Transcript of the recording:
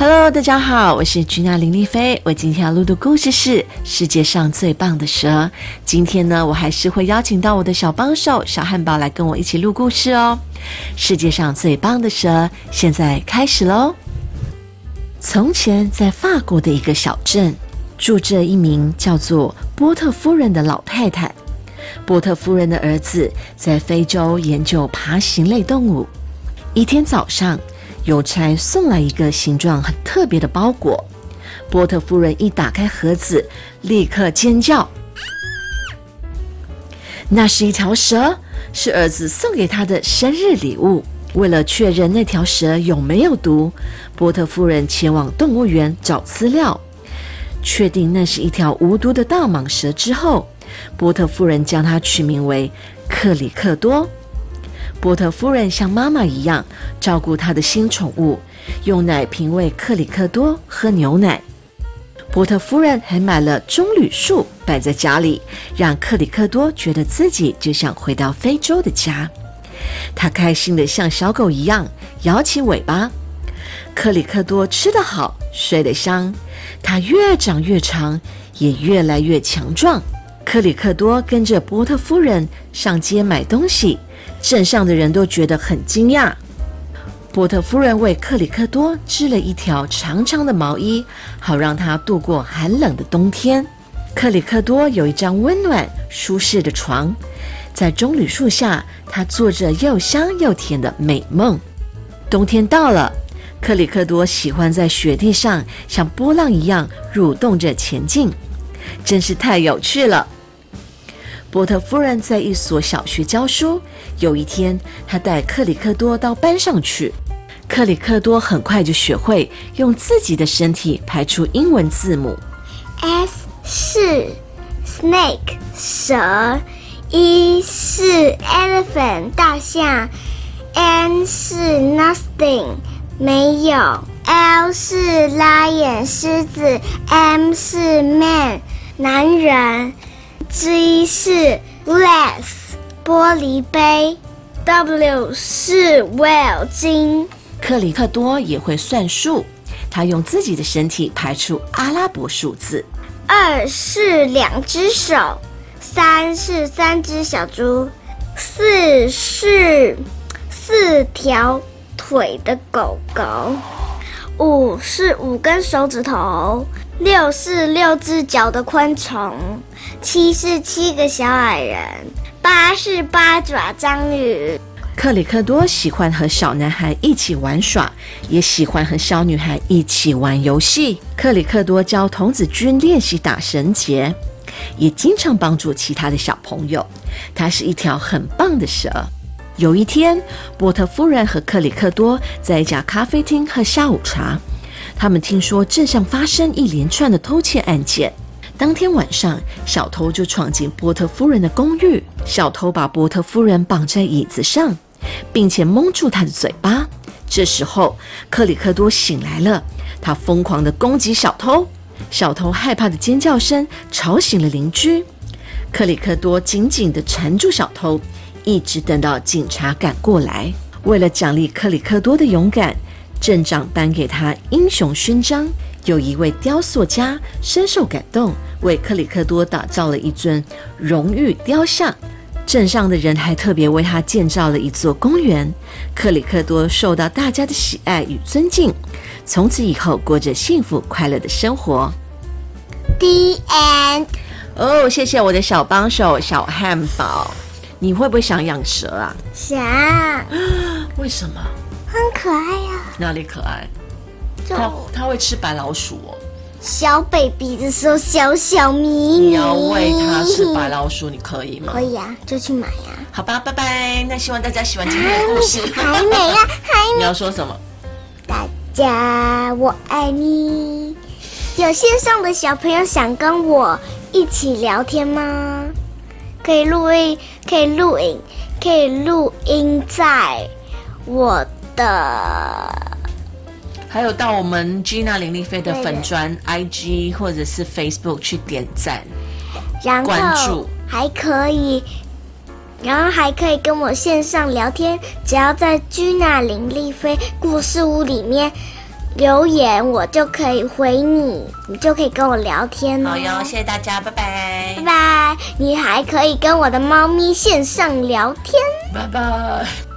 Hello，大家好，我是君娜林丽菲。我今天要录的故事是世界上最棒的蛇。今天呢，我还是会邀请到我的小帮手小汉堡来跟我一起录故事哦。世界上最棒的蛇，现在开始喽。从前，在法国的一个小镇，住着一名叫做波特夫人的老太太。波特夫人的儿子在非洲研究爬行类动物。一天早上。邮差送来一个形状很特别的包裹，波特夫人一打开盒子，立刻尖叫。那是一条蛇，是儿子送给她的生日礼物。为了确认那条蛇有没有毒，波特夫人前往动物园找资料，确定那是一条无毒的大蟒蛇之后，波特夫人将它取名为克里克多。波特夫人像妈妈一样照顾她的新宠物，用奶瓶喂克里克多喝牛奶。波特夫人还买了棕榈树摆在家里，让克里克多觉得自己就像回到非洲的家。他开心的像小狗一样摇起尾巴。克里克多吃得好，睡得香，他越长越长，也越来越强壮。克里克多跟着波特夫人上街买东西。镇上的人都觉得很惊讶。波特夫人为克里克多织了一条长长的毛衣，好让他度过寒冷的冬天。克里克多有一张温暖舒适的床，在棕榈树下，他做着又香又甜的美梦。冬天到了，克里克多喜欢在雪地上像波浪一样蠕动着前进，真是太有趣了。波特夫人在一所小学教书。有一天，她带克里克多到班上去。克里克多很快就学会用自己的身体排出英文字母。S 是 snake 蛇，E 是 elephant 大象，N 是 nothing 没有，L 是 lion 狮子，M 是 man 男人。G 是 glass 玻璃杯，W 是 whale 金。克里克多也会算数，他用自己的身体排出阿拉伯数字。二是两只手，三是三只小猪，四是四条腿的狗狗，五是五根手指头。六是六只脚的昆虫，七是七个小矮人，八是八爪章鱼。克里克多喜欢和小男孩一起玩耍，也喜欢和小女孩一起玩游戏。克里克多教童子军练习打绳结，也经常帮助其他的小朋友。他是一条很棒的蛇。有一天，波特夫人和克里克多在一家咖啡厅喝下午茶。他们听说镇上发生一连串的偷窃案件。当天晚上，小偷就闯进波特夫人的公寓。小偷把波特夫人绑在椅子上，并且蒙住她的嘴巴。这时候，克里克多醒来了，他疯狂地攻击小偷。小偷害怕的尖叫声吵醒了邻居。克里克多紧紧地缠住小偷，一直等到警察赶过来。为了奖励克里克多的勇敢。镇长颁给他英雄勋章。有一位雕塑家深受感动，为克里克多打造了一尊荣誉雕像。镇上的人还特别为他建造了一座公园。克里克多受到大家的喜爱与尊敬，从此以后过着幸福快乐的生活。The end。哦，谢谢我的小帮手小汉堡。你会不会想养蛇啊？想。为什么？很可爱呀，哪里可爱？它它会吃白老鼠哦。小 baby 的时候，小小迷你。你要喂它吃白老鼠，你可以吗？可以啊，就去买呀。好吧，拜拜。那希望大家喜欢今天的故事。还没啊，还没。你要说什么？大家我爱你。有线上的小朋友想跟我一起聊天吗？可以录音，可以录影，可以录音在我。的，还有到我们 Gina 林丽菲的粉砖 IG 或者是 Facebook 去点赞，关注，还可以，然后还可以跟我线上聊天，只要在 Gina 林丽菲故事屋里面留言，我就可以回你，你就可以跟我聊天哦。好哟，谢谢大家，拜拜拜，拜。你还可以跟我的猫咪线上聊天。拜拜。